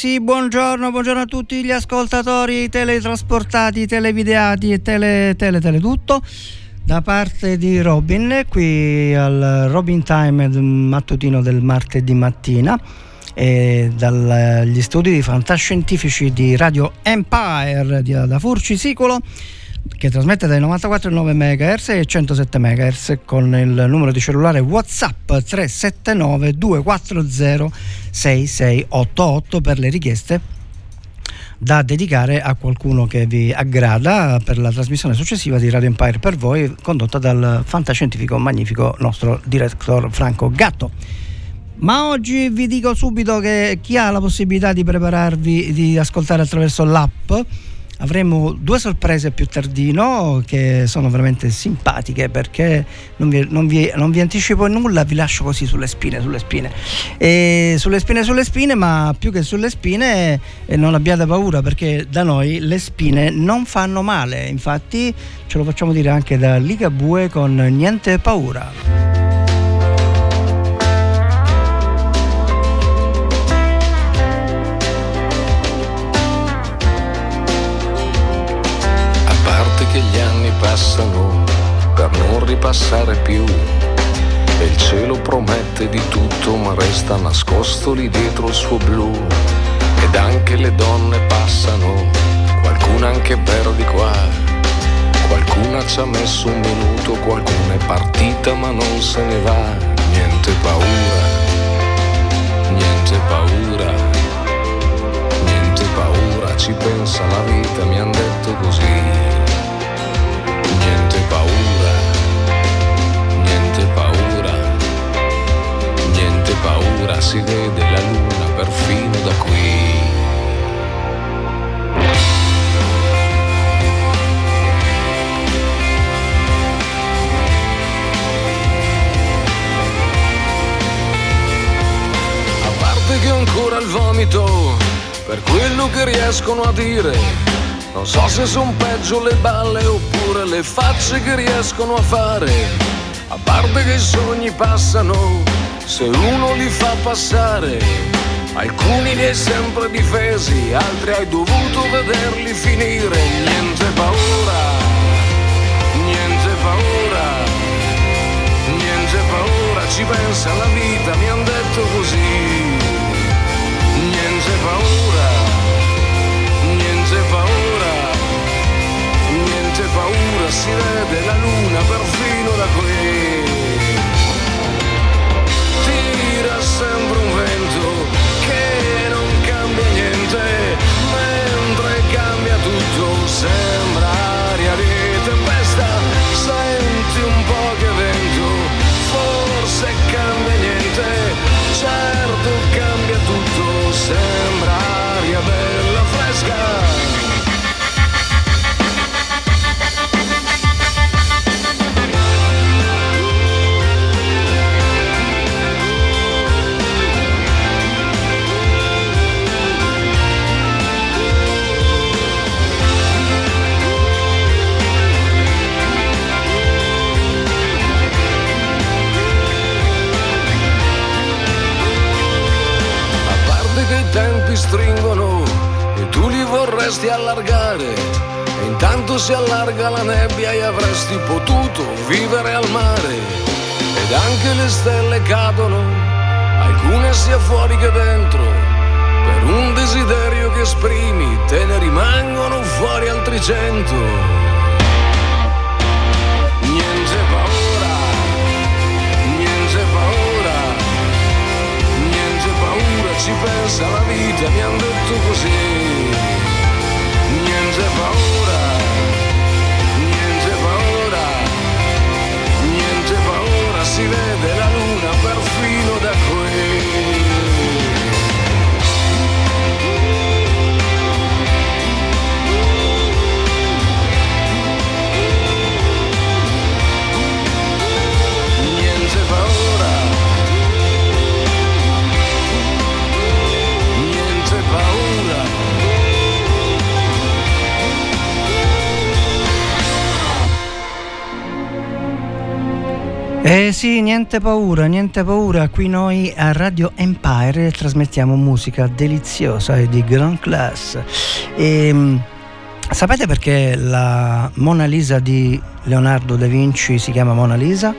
Sì, buongiorno, buongiorno a tutti gli ascoltatori teletrasportati, televideati e tele, tele, tele tutto. Da parte di Robin, qui al Robin Time mattutino del martedì mattina e dagli studi di fantascientifici di Radio Empire di, da Furci Sicolo che trasmette dai 94,9 MHz e 107 MHz con il numero di cellulare WhatsApp 379 240 6688 per le richieste da dedicare a qualcuno che vi aggrada per la trasmissione successiva di Radio Empire per voi condotta dal fantascientifico magnifico nostro direttore Franco Gatto. Ma oggi vi dico subito che chi ha la possibilità di prepararvi, di ascoltare attraverso l'app, avremo due sorprese più tardino che sono veramente simpatiche perché non vi, non vi, non vi anticipo nulla, vi lascio così sulle spine, sulle spine. E sulle spine, sulle spine, ma più che sulle spine eh, non abbiate paura perché da noi le spine non fanno male, infatti ce lo facciamo dire anche da Ligabue con niente paura. Ripassare più. E il cielo promette di tutto, ma resta nascosto lì dietro il suo blu. Ed anche le donne passano, qualcuna anche per di qua. Qualcuna ci ha messo un minuto, qualcuna è partita ma non se ne va. Niente paura, niente paura, niente paura, ci pensa la vita, mi han detto così si vede la luna perfino da qui. A parte che ho ancora il vomito per quello che riescono a dire non so se son peggio le balle oppure le facce che riescono a fare. A parte che i sogni passano, se uno li fa passare. Alcuni li hai sempre difesi, altri hai dovuto vederli finire. Niente paura, niente paura, niente paura, ci pensa la vita, mi han detto così. Niente paura, niente paura niente paura, si vede la li vorresti allargare. E intanto si allarga la nebbia e avresti potuto vivere al mare. Ed anche le stelle cadono, alcune sia fuori che dentro. Per un desiderio che esprimi, te ne rimangono fuori altri cento. Niente paura, niente paura, niente paura, ci pensa la vita, mi han detto così. Niente paura, sì, niente paura, niente paura. Qui noi a Radio Empire trasmettiamo musica deliziosa e di grand class. E, ehm, sapete perché la Mona Lisa di Leonardo da Vinci si chiama Mona Lisa?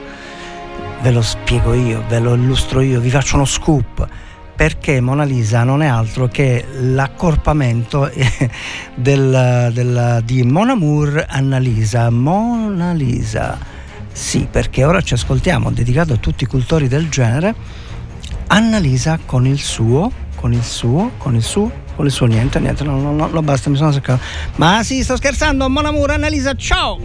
Ve lo spiego io, ve lo illustro io, vi faccio uno scoop perché Mona Lisa non è altro che l'accorpamento del, del, di Mon Amour Annalisa. Mona Lisa sì, perché ora ci ascoltiamo, dedicato a tutti i cultori del genere, Annalisa con il suo, con il suo, con il suo, con il suo niente, niente, no, no, no, basta, mi sono seccato. Ma sì, sto scherzando, Mon Amour, Annalisa, ciao!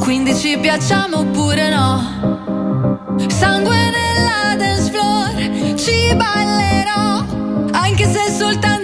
Quindi ci piacciamo oppure no? Sangue nella dance floor, ci ballerò, anche se soltanto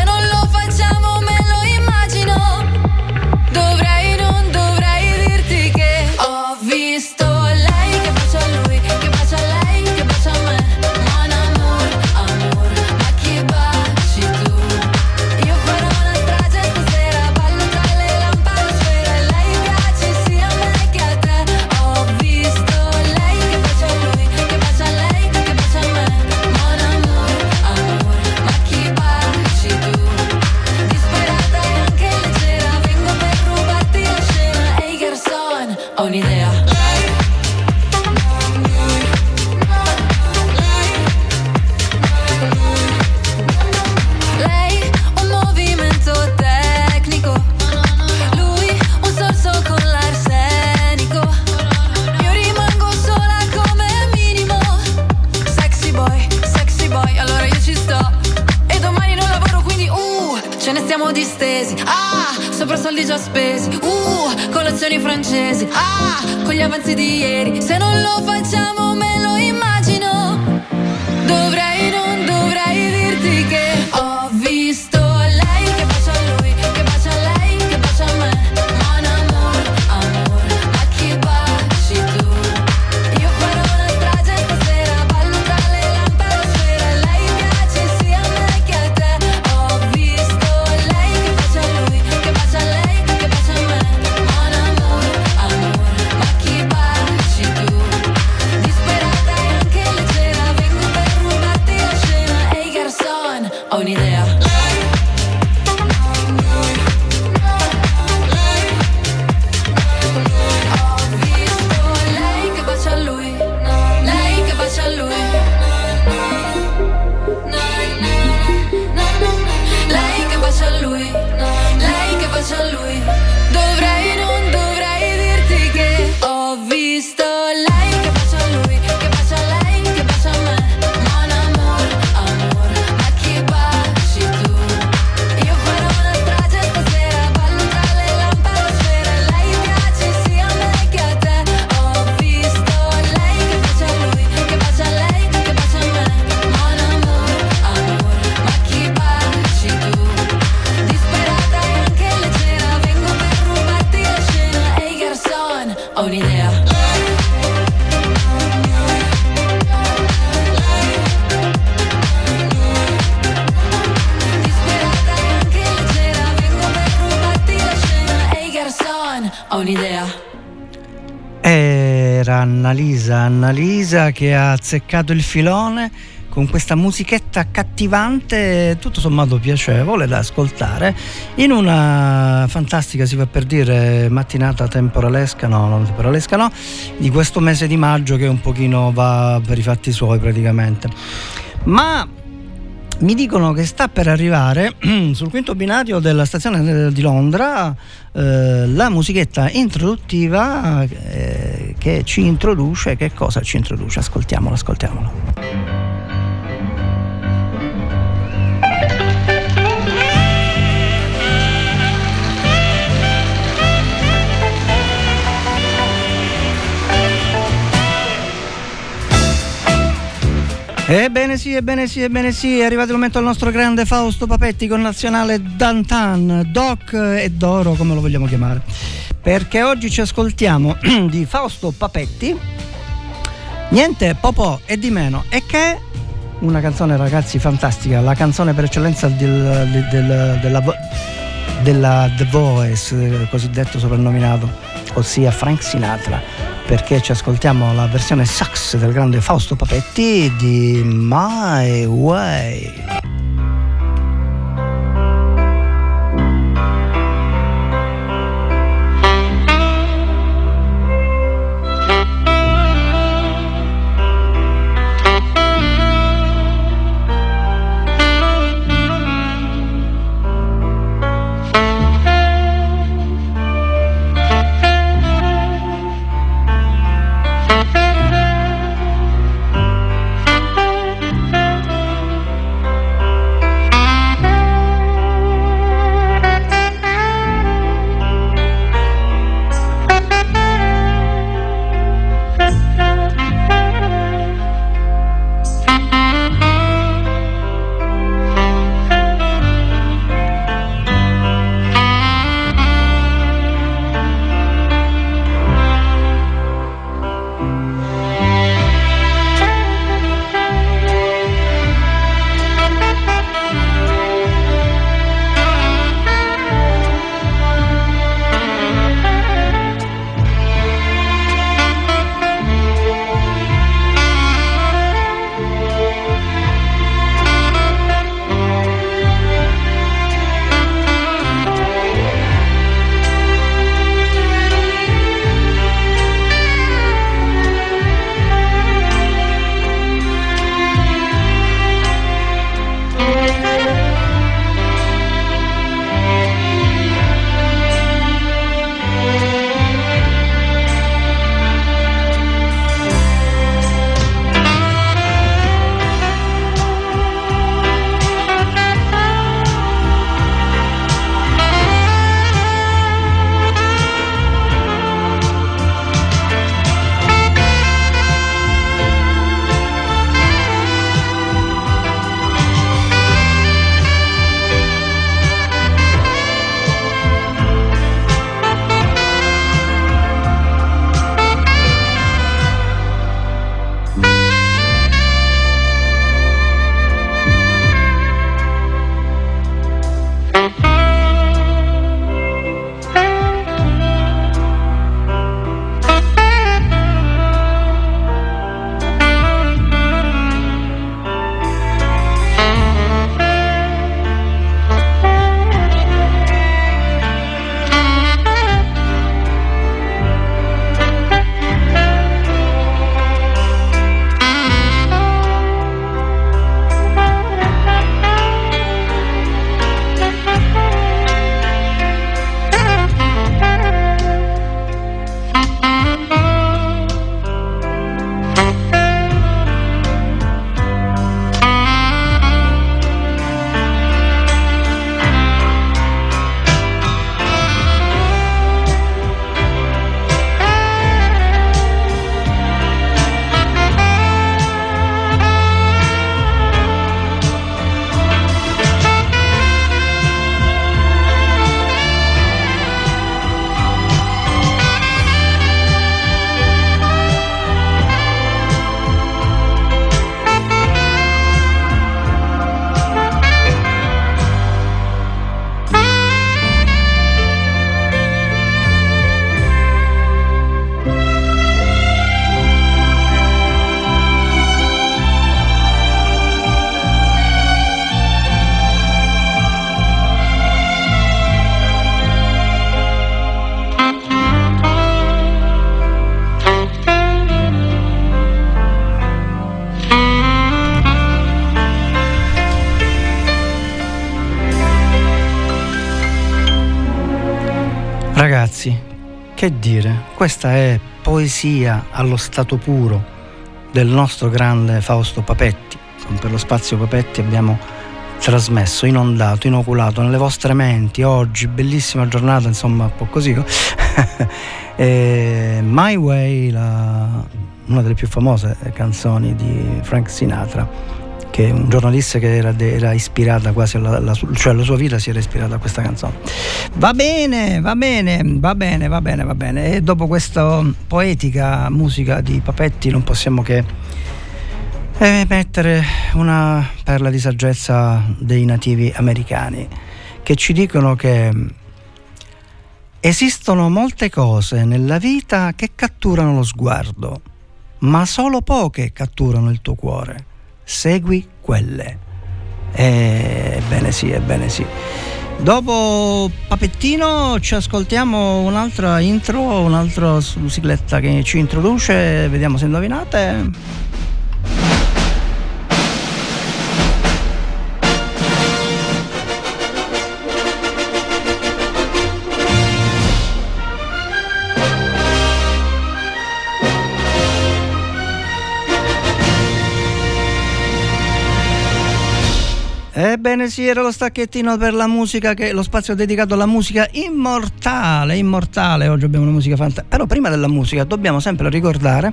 Garçon, ho Annalisa che ha azzeccato il filone con questa musichetta accattivante, tutto sommato piacevole da ascoltare, in una fantastica, si fa per dire, mattinata temporalesca, no, non temporalesca no, di questo mese di maggio che un pochino va per i fatti suoi praticamente. Ma mi dicono che sta per arrivare sul quinto binario della stazione di Londra eh, la musichetta introduttiva eh, che ci introduce. Che cosa ci introduce? Ascoltiamolo, ascoltiamolo. Ebbene sì, ebbene sì, ebbene sì, è arrivato il momento del nostro grande Fausto Papetti con nazionale Dantan, Doc e Doro, come lo vogliamo chiamare. perché oggi ci ascoltiamo di Fausto Papetti, niente Popò e di meno, e che una canzone ragazzi fantastica, la canzone per eccellenza del, del, del, della, della The Voice, cosiddetto soprannominato, ossia Frank Sinatra, perché ci ascoltiamo la versione sax del grande Fausto Papetti di My Way. Che dire, questa è poesia allo stato puro del nostro grande Fausto Papetti. Per lo spazio Papetti abbiamo trasmesso, inondato, inoculato nelle vostre menti oggi, bellissima giornata, insomma, un po' così. My Way, la, una delle più famose canzoni di Frank Sinatra, che un giornalista che era, era ispirata quasi alla, alla, cioè la sua vita si era ispirata a questa canzone. Va bene, va bene, va bene, va bene, va bene. E dopo questa poetica musica di Papetti non possiamo che eh, mettere una perla di saggezza dei nativi americani che ci dicono che esistono molte cose nella vita che catturano lo sguardo, ma solo poche catturano il tuo cuore segui quelle. Ebbene sì, ebbene sì. Dopo Papettino ci ascoltiamo un'altra intro, un'altra sigletta che ci introduce, vediamo se indovinate. Ebbene sì, era lo stacchettino per la musica, che, lo spazio dedicato alla musica immortale, immortale, oggi abbiamo una musica fantastica. Però prima della musica dobbiamo sempre ricordare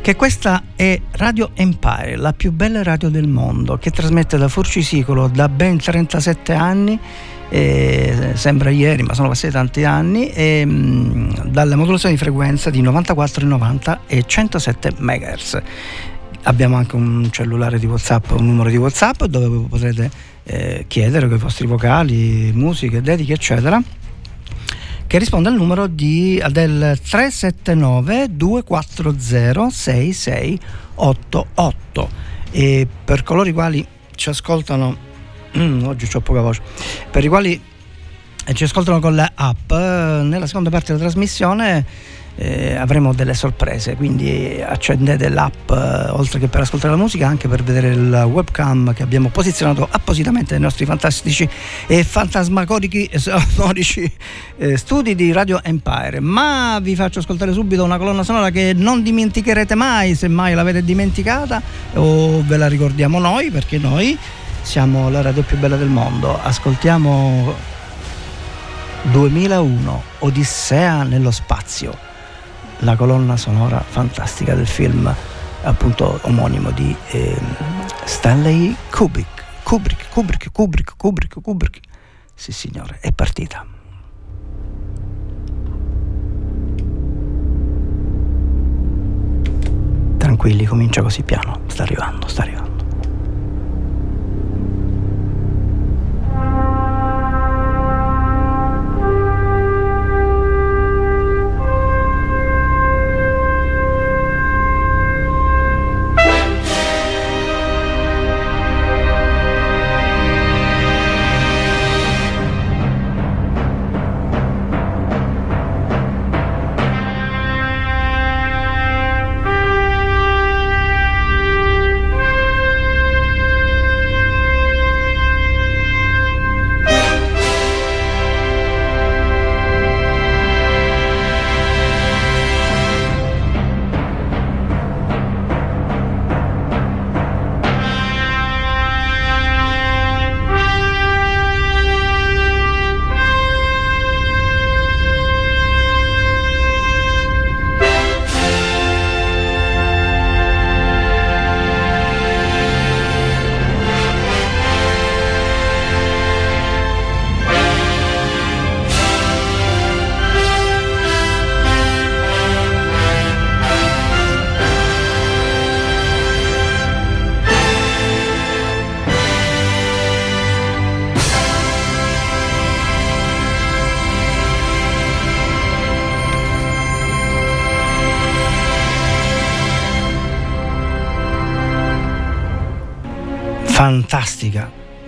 che questa è Radio Empire, la più bella radio del mondo, che trasmette da Forcisicolo da ben 37 anni, eh, sembra ieri ma sono passati tanti anni, e, mh, dalle modulazioni di frequenza di 94, 90 e 107 MHz. Abbiamo anche un cellulare di WhatsApp, un numero di WhatsApp dove potrete eh, chiedere con i vostri vocali, musiche, dediche, eccetera che risponde al numero di, del 379 240 6688 e per coloro i quali ci ascoltano oggi ho poca voce per i quali ci ascoltano con l'app nella seconda parte della trasmissione eh, avremo delle sorprese, quindi accendete l'app eh, oltre che per ascoltare la musica anche per vedere il webcam che abbiamo posizionato appositamente nei nostri fantastici e fantasmagorici eh, studi di Radio Empire. Ma vi faccio ascoltare subito una colonna sonora che non dimenticherete mai, se mai l'avete dimenticata o ve la ricordiamo noi, perché noi siamo la radio più bella del mondo. Ascoltiamo 2001 Odissea nello spazio la colonna sonora fantastica del film appunto omonimo di eh, Stanley Kubrick. Kubrick, Kubrick, Kubrick, Kubrick, Kubrick. Sì signore, è partita. Tranquilli, comincia così piano, sta arrivando, sta arrivando.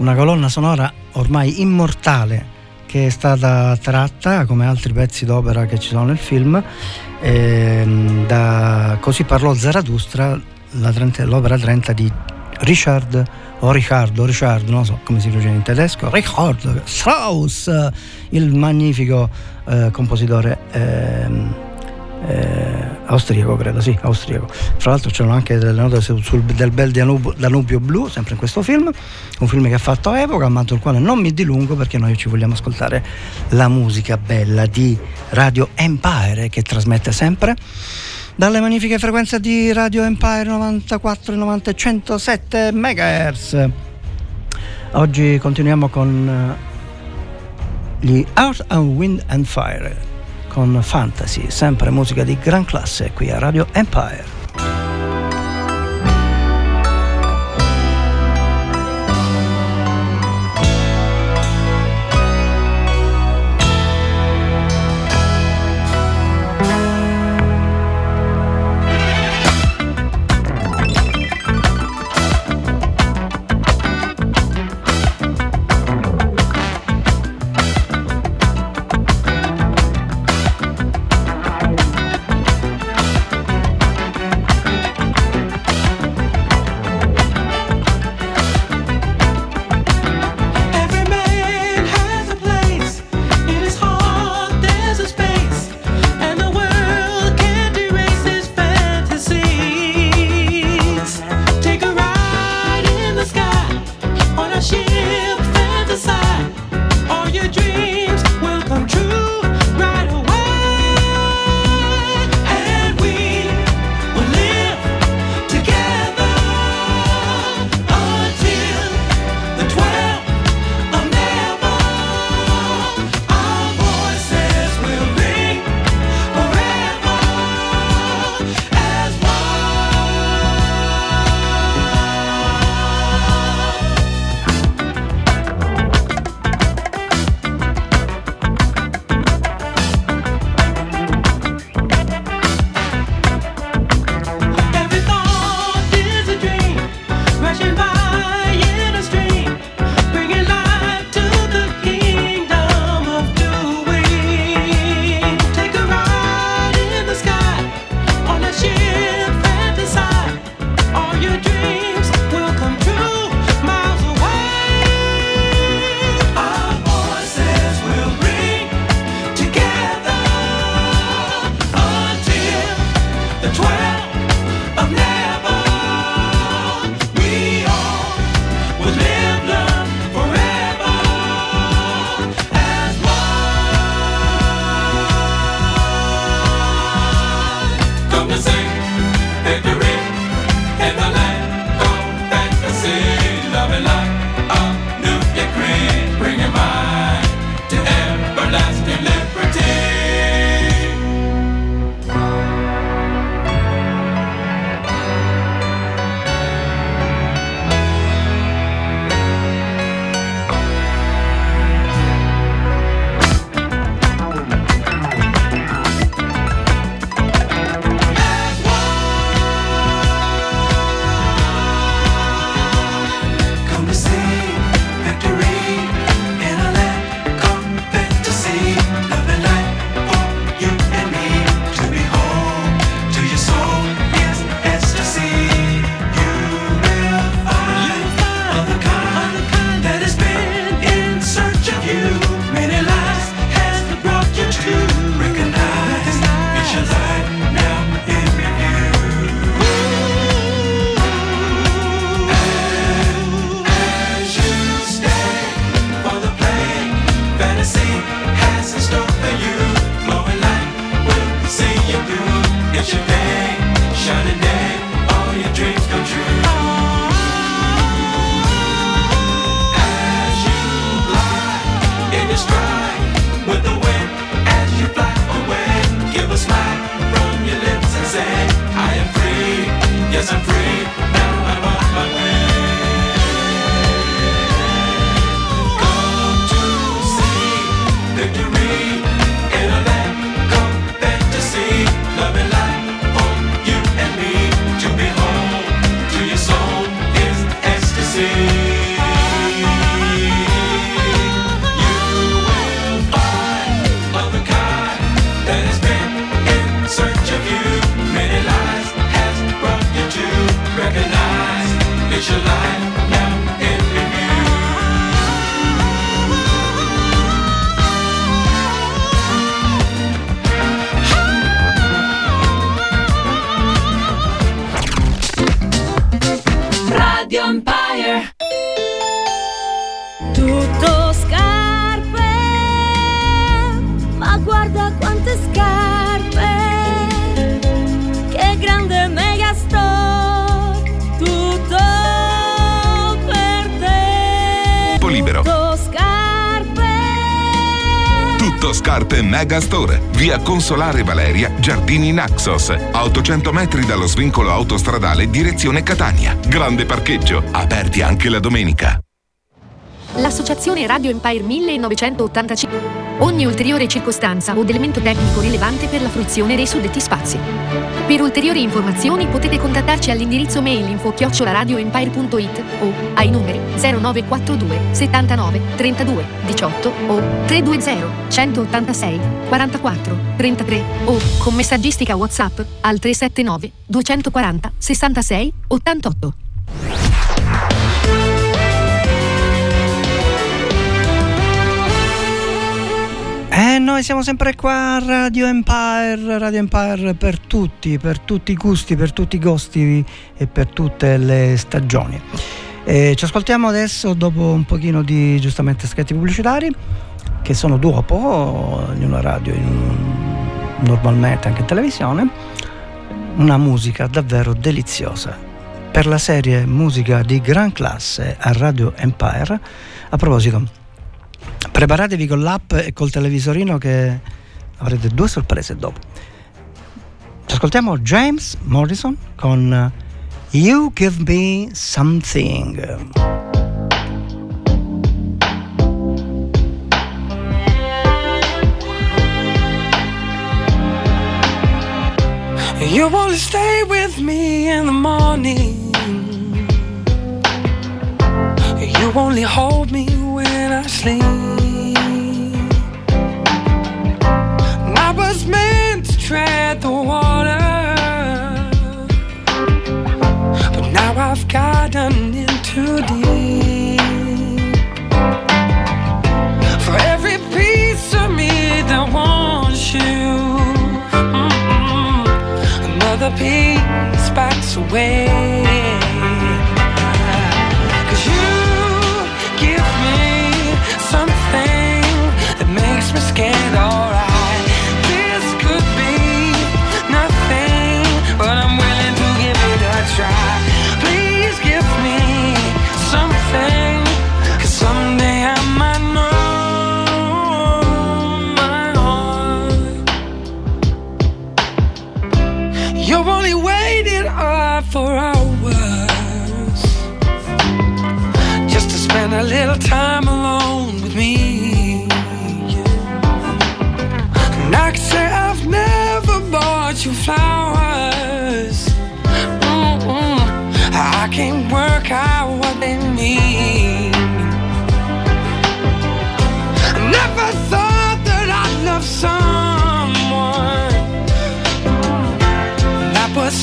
Una colonna sonora ormai immortale che è stata tratta come altri pezzi d'opera che ci sono nel film ehm, da Così parlò Zarathustra, la 30, l'opera 30 di Richard o Riccardo, Richard, non so come si pronuncia in tedesco, Richard Strauss, il magnifico eh, compositore eh, eh, austriaco credo, sì, austriaco. Fra l'altro c'erano anche delle note sul, sul, del bel Danubio, Danubio Blu, sempre in questo film, un film che ha fatto epoca, ma sul quale non mi dilungo perché noi ci vogliamo ascoltare la musica bella di Radio Empire che trasmette sempre dalle magnifiche frequenze di Radio Empire 94, 90 107 MHz. Oggi continuiamo con eh, gli Out of Wind and Fire con Fantasy, sempre musica di gran classe qui a Radio Empire. Tutto scarpe Mega Store. Via Consolare Valeria, Giardini Naxos. A 800 metri dallo svincolo autostradale direzione Catania. Grande parcheggio, aperti anche la domenica. L'Associazione Radio Empire 1985. Ogni ulteriore circostanza o elemento tecnico rilevante per la fruizione dei suddetti spazi. Per ulteriori informazioni potete contattarci all'indirizzo mail info-radioempire.it o ai numeri 0942 79 32 18 o 320 186 44 33 o con messaggistica WhatsApp al 379 240 66 88. Noi siamo sempre qua a Radio Empire, Radio Empire per tutti, per tutti i gusti, per tutti i costi e per tutte le stagioni. E ci ascoltiamo adesso dopo un pochino di giustamente scritti pubblicitari che sono dopo in una radio, in, normalmente anche in televisione, una musica davvero deliziosa. Per la serie musica di gran classe a Radio Empire, a proposito, preparatevi con l'app e col televisorino che avrete due sorprese dopo. Ci ascoltiamo James Morrison con You Give Me Something. You only stay with me in the morning. You only hold me I. Was meant to tread the water, but now I've gotten in too deep. For every piece of me that wants you, another piece backs away.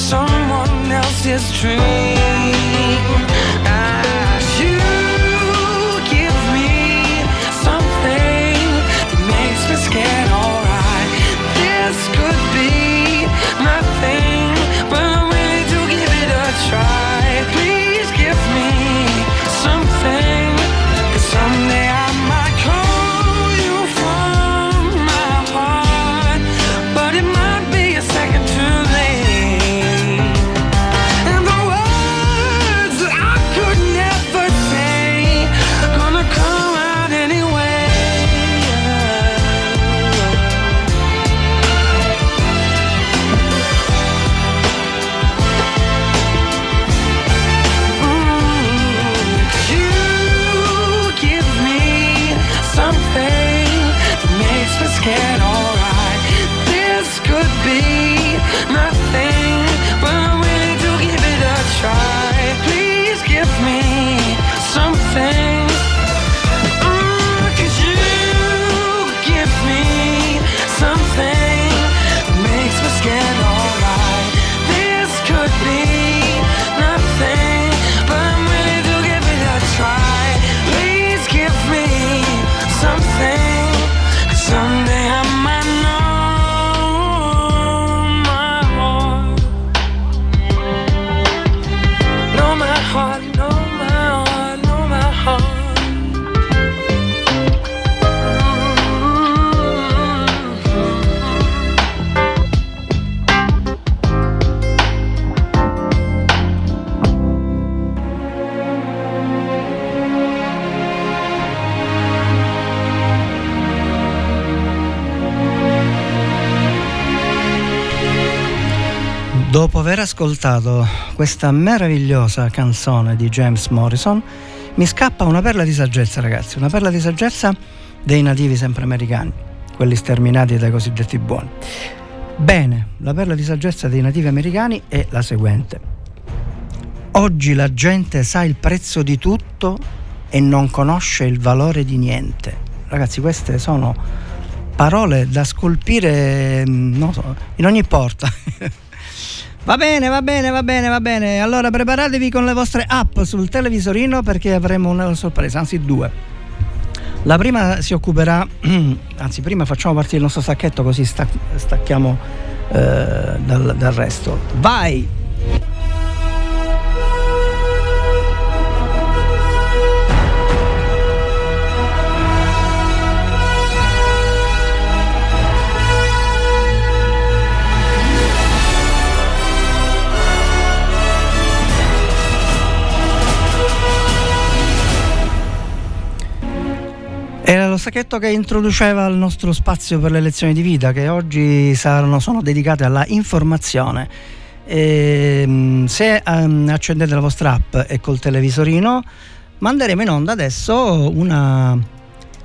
Someone else's dream. Dopo aver ascoltato questa meravigliosa canzone di James Morrison, mi scappa una perla di saggezza, ragazzi, una perla di saggezza dei nativi sempre americani, quelli sterminati dai cosiddetti buoni. Bene, la perla di saggezza dei nativi americani è la seguente. Oggi la gente sa il prezzo di tutto e non conosce il valore di niente. Ragazzi, queste sono parole da scolpire mm, so, in ogni porta. Va bene, va bene, va bene, va bene. Allora preparatevi con le vostre app sul televisorino perché avremo una sorpresa, anzi due. La prima si occuperà, anzi prima facciamo partire il nostro stacchetto così stacchiamo eh, dal, dal resto. Vai! Lo sacchetto che introduceva il nostro spazio per le lezioni di vita che oggi saranno, sono dedicate alla informazione. E, ehm, se um, accendete la vostra app e col televisorino manderemo in onda adesso una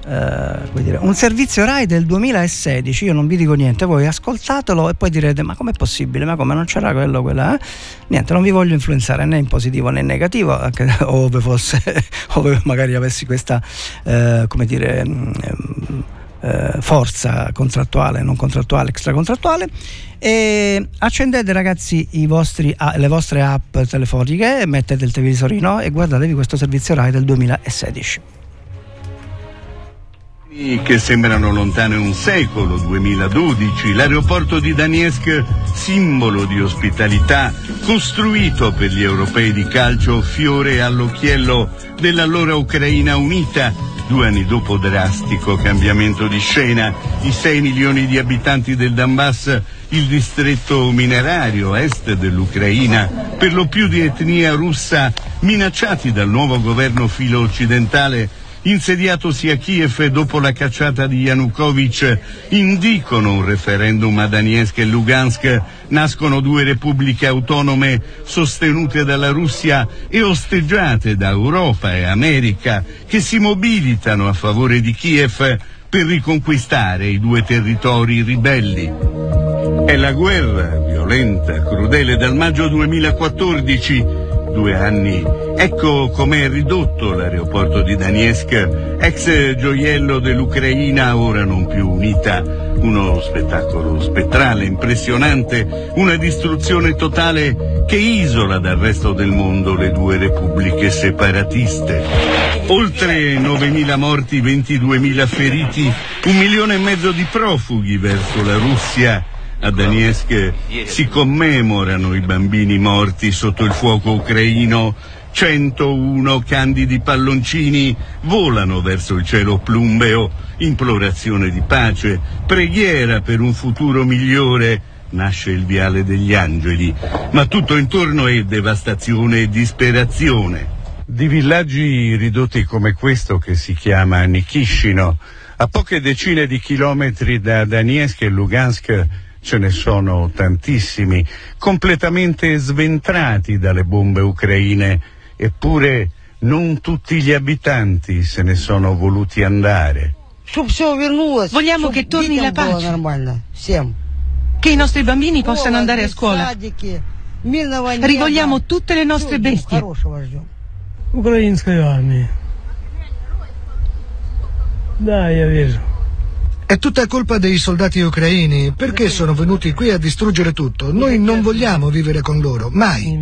eh, dire, un servizio RAI del 2016, io non vi dico niente, voi ascoltatelo e poi direte ma com'è possibile, ma come? Non c'era quello, quella, eh? Niente, non vi voglio influenzare né in positivo né in negativo, anche ove fosse, ove magari avessi questa, eh, come dire... Mm, eh, forza contrattuale, non contrattuale, extracontrattuale. E accendete ragazzi vostri, le vostre app telefoniche, mettete il televisorino e guardatevi questo servizio RAI del 2016 che sembrano lontane un secolo, 2012, l'aeroporto di Daniesk, simbolo di ospitalità, costruito per gli europei di calcio, fiore all'occhiello dell'allora Ucraina unita, due anni dopo drastico cambiamento di scena, i 6 milioni di abitanti del Donbass, il distretto minerario est dell'Ucraina, per lo più di etnia russa, minacciati dal nuovo governo filo occidentale, insediatosi a Kiev dopo la cacciata di Yanukovych, indicono un referendum a Donetsk e Lugansk, nascono due repubbliche autonome sostenute dalla Russia e osteggiate da Europa e America, che si mobilitano a favore di Kiev per riconquistare i due territori ribelli. È la guerra violenta, crudele dal maggio 2014 due anni. Ecco com'è ridotto l'aeroporto di Daniesk, ex gioiello dell'Ucraina ora non più unita. Uno spettacolo spettrale, impressionante, una distruzione totale che isola dal resto del mondo le due repubbliche separatiste. Oltre 9.000 morti, 22.000 feriti, un milione e mezzo di profughi verso la Russia a Donetsk si commemorano i bambini morti sotto il fuoco ucraino. 101 candidi palloncini volano verso il cielo plumbeo, implorazione di pace, preghiera per un futuro migliore. Nasce il viale degli angeli, ma tutto intorno è devastazione e disperazione. Di villaggi ridotti come questo che si chiama Nikishino, a poche decine di chilometri da Donetsk e Lugansk, ce ne sono tantissimi, completamente sventrati dalle bombe ucraine, eppure non tutti gli abitanti se ne sono voluti andare. Vogliamo che torni la pace. Che i nostri bambini possano andare a scuola. Rivogliamo tutte le nostre bestie. Украинской армии. Да, я вижу. È tutta colpa dei soldati ucraini, perché sono venuti qui a distruggere tutto. Noi non vogliamo vivere con loro, mai.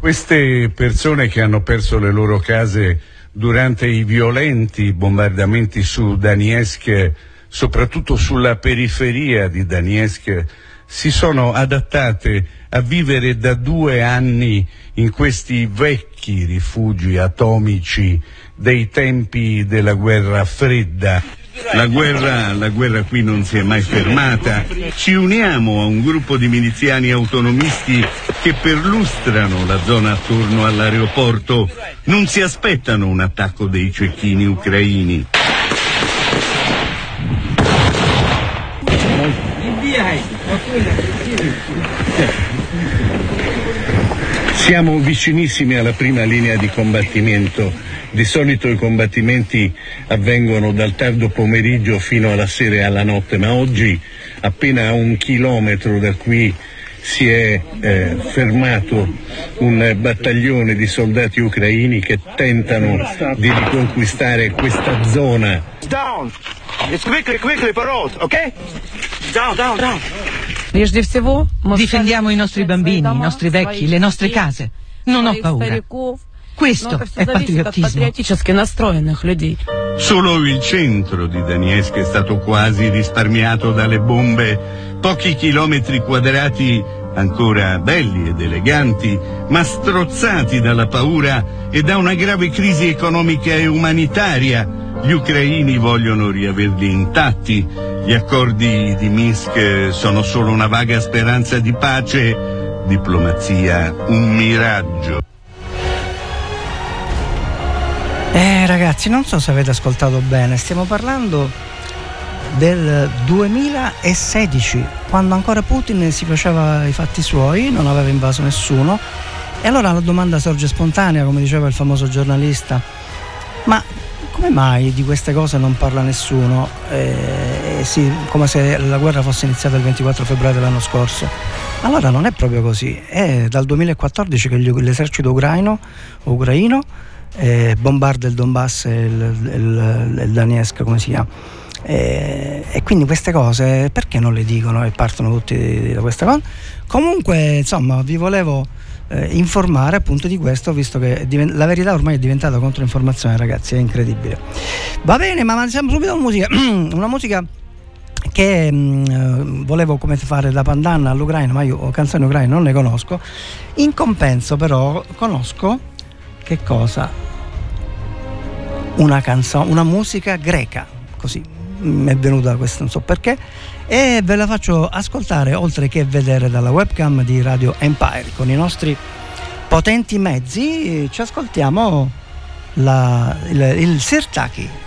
Queste persone che hanno perso le loro case durante i violenti bombardamenti su Donetsk, soprattutto sulla periferia di Donetsk, si sono adattate a vivere da due anni in questi vecchi rifugi atomici dei tempi della guerra fredda. La guerra, la guerra qui non si è mai fermata. Ci uniamo a un gruppo di miliziani autonomisti che perlustrano la zona attorno all'aeroporto. Non si aspettano un attacco dei cecchini ucraini. Siamo vicinissimi alla prima linea di combattimento. Di solito i combattimenti avvengono dal tardo pomeriggio fino alla sera e alla notte, ma oggi appena a un chilometro da qui si è eh, fermato un battaglione di soldati ucraini che tentano di riconquistare questa zona. Down. It's quickly, quickly, parole, ok? Down, down, down. Difendiamo i nostri bambini, i nostri vecchi, le nostre case. Non ho paura. Questo è patriottismo. Solo il centro di Donetsk è stato quasi risparmiato dalle bombe, pochi chilometri quadrati ancora belli ed eleganti, ma strozzati dalla paura e da una grave crisi economica e umanitaria. Gli ucraini vogliono riaverli intatti, gli accordi di Minsk sono solo una vaga speranza di pace, diplomazia un miraggio. Eh ragazzi, non so se avete ascoltato bene, stiamo parlando del 2016, quando ancora Putin si faceva i fatti suoi, non aveva invaso nessuno. E allora la domanda sorge spontanea, come diceva il famoso giornalista, ma come mai di queste cose non parla nessuno? Eh, sì, come se la guerra fosse iniziata il 24 febbraio dell'anno scorso. Allora non è proprio così, è dal 2014 che l'esercito ucraino, ucraino eh, bombarda il Donbass e il, il, il Donetsk, come si chiama. Eh, e quindi queste cose perché non le dicono e partono tutti da questa cosa? Comunque, insomma, vi volevo eh, informare appunto di questo, visto che divent- la verità ormai è diventata controinformazione, ragazzi, è incredibile. Va bene, ma avanziamo subito alla musica. Una musica che mh, volevo come fare da pandanna all'Ucraina, ma io canzoni ucraine non ne conosco. In compenso, però, conosco che cosa? Una canzone, una musica greca, così mi è venuta questa, non so perché, e ve la faccio ascoltare oltre che vedere dalla webcam di Radio Empire con i nostri potenti mezzi. Ci ascoltiamo la, il, il Sirtaki.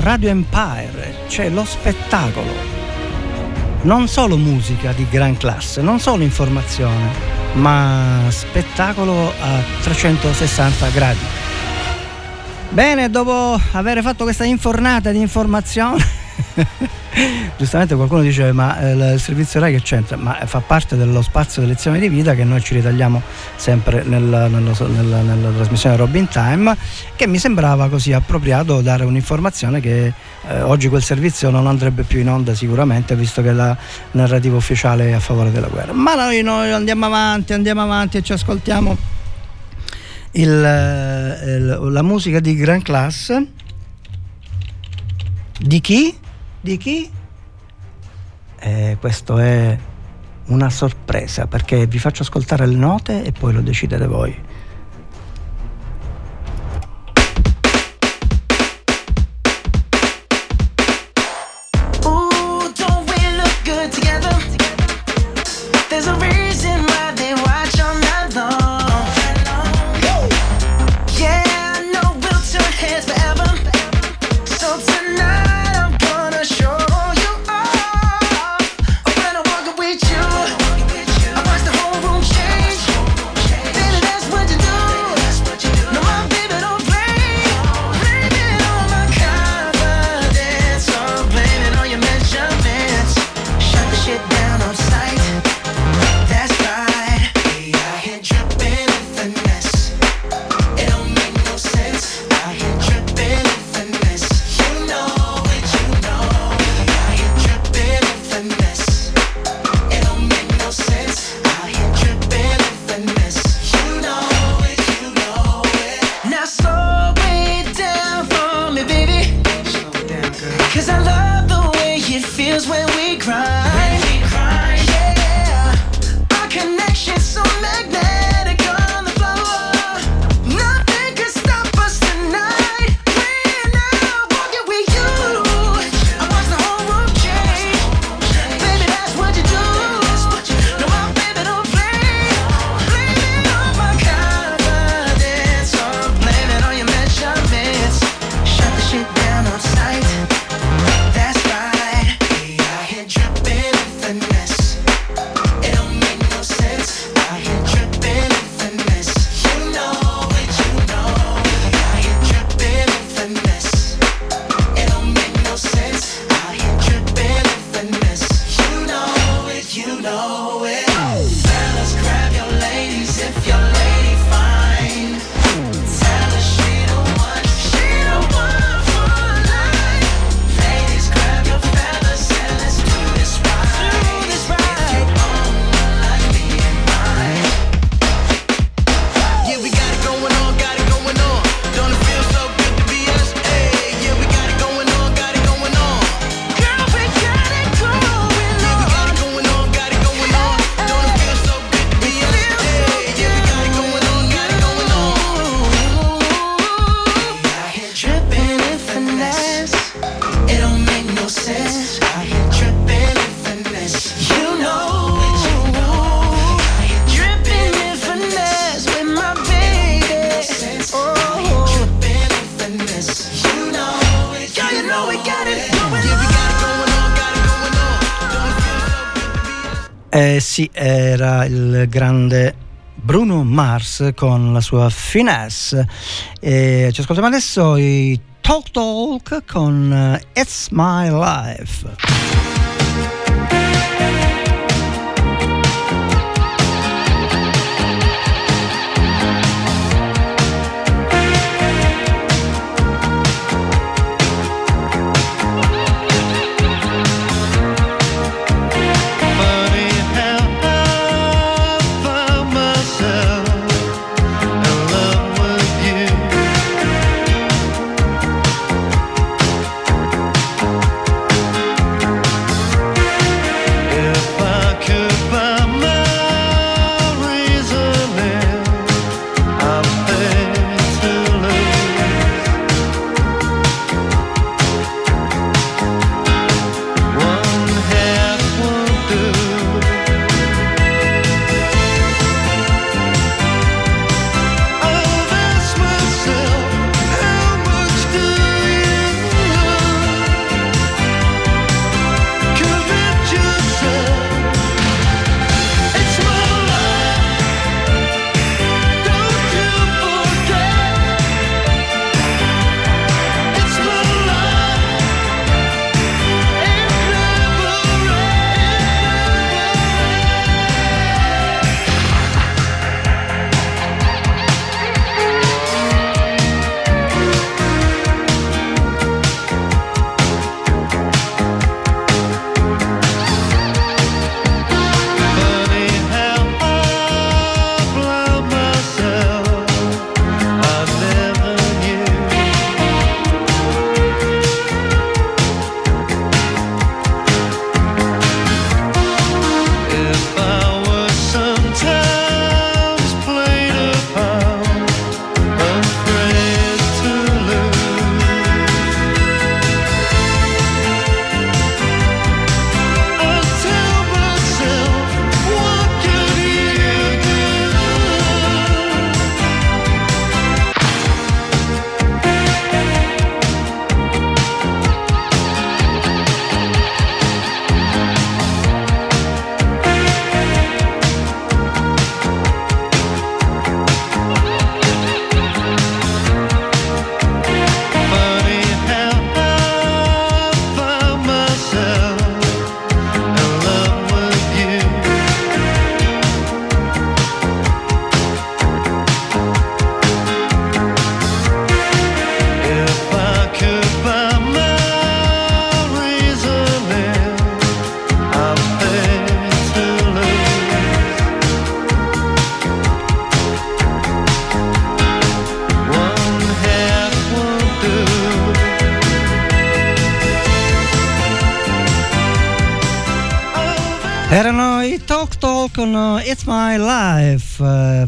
Radio Empire, c'è lo spettacolo. Non solo musica di gran classe, non solo informazione, ma spettacolo a 360 gradi. Bene, dopo aver fatto questa infornata di informazione Giustamente qualcuno dice ma eh, il servizio RAI che c'entra? Ma fa parte dello spazio di lezione di vita che noi ci ritagliamo sempre nella, nella, nella, nella trasmissione Robin Time che mi sembrava così appropriato dare un'informazione che eh, oggi quel servizio non andrebbe più in onda sicuramente visto che la narrativa ufficiale è a favore della guerra. Ma noi, noi andiamo avanti, andiamo avanti e ci ascoltiamo il, il, la musica di Grand Class di chi? Di chi? Eh, questo è una sorpresa perché vi faccio ascoltare le note e poi lo decidete voi. Con la sua finesse. E ci ascoltiamo adesso i Talk Talk con It's My Life.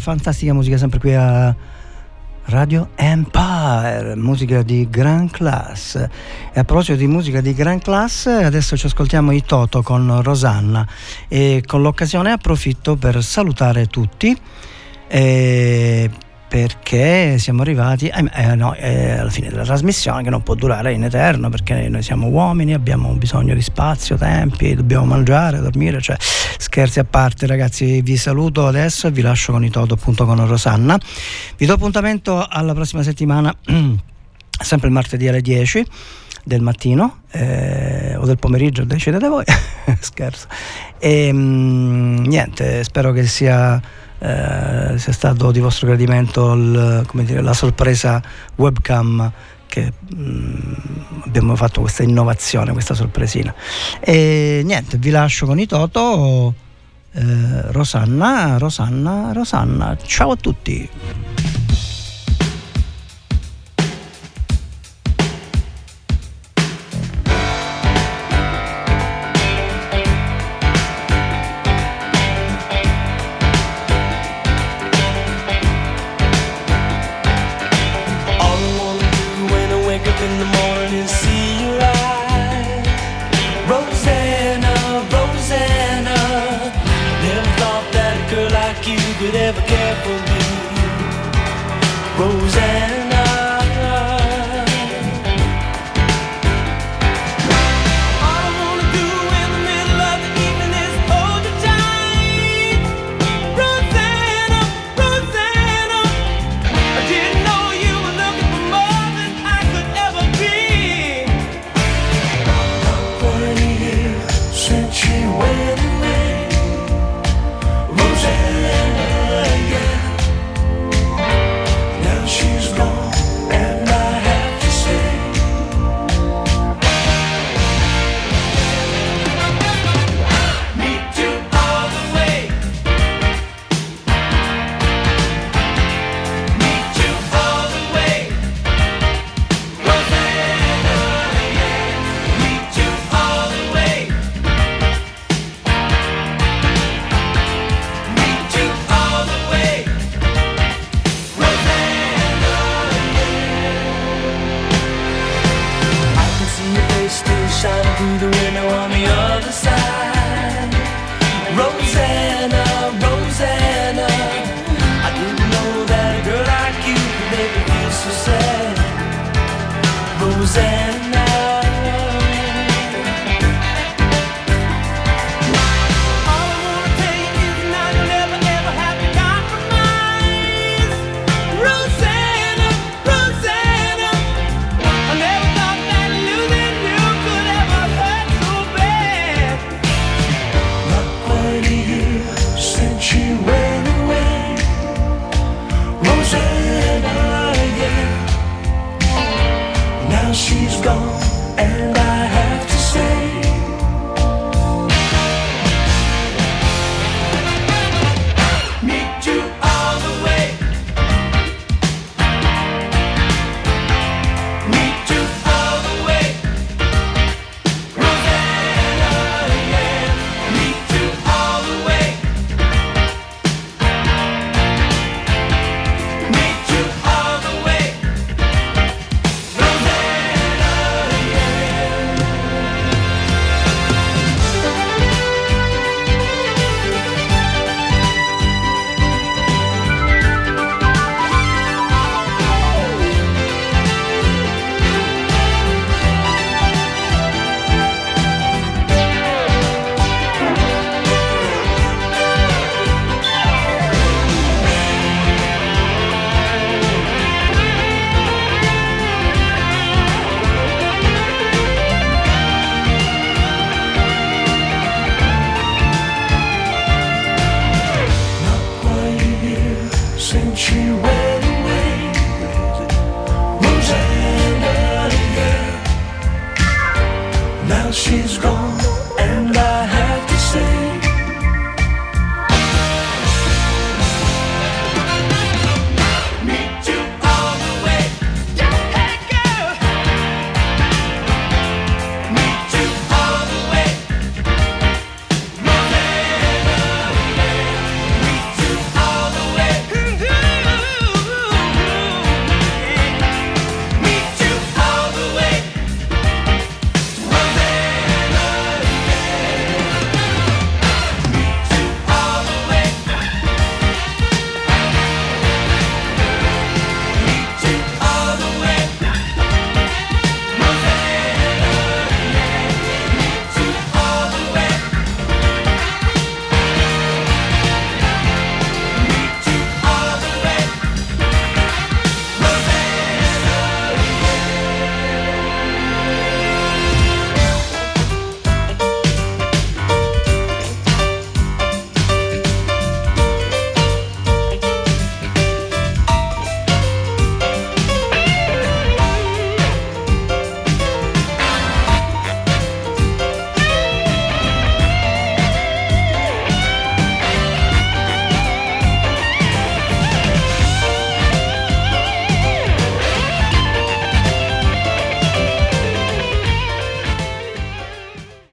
Fantastica musica sempre qui a Radio Empire, musica di gran class. E a proposito di musica di gran class, adesso ci ascoltiamo i Toto con Rosanna e con l'occasione approfitto per salutare tutti. E perché siamo arrivati eh, no, eh, alla fine della trasmissione che non può durare in eterno perché noi siamo uomini, abbiamo bisogno di spazio, tempi, dobbiamo mangiare, dormire, cioè scherzi a parte ragazzi vi saluto adesso e vi lascio con i Toto appunto con Rosanna. Vi do appuntamento alla prossima settimana, sempre il martedì alle 10 del mattino eh, o del pomeriggio, decidete voi, scherzo. E mh, mm, niente, spero che sia eh, sia stato di vostro gradimento il, dire, la sorpresa webcam che mh, mm, abbiamo fatto questa innovazione, questa sorpresina. E niente, vi lascio con i Toto. Eh, Rosanna, Rosanna, Rosanna. Ciao a tutti.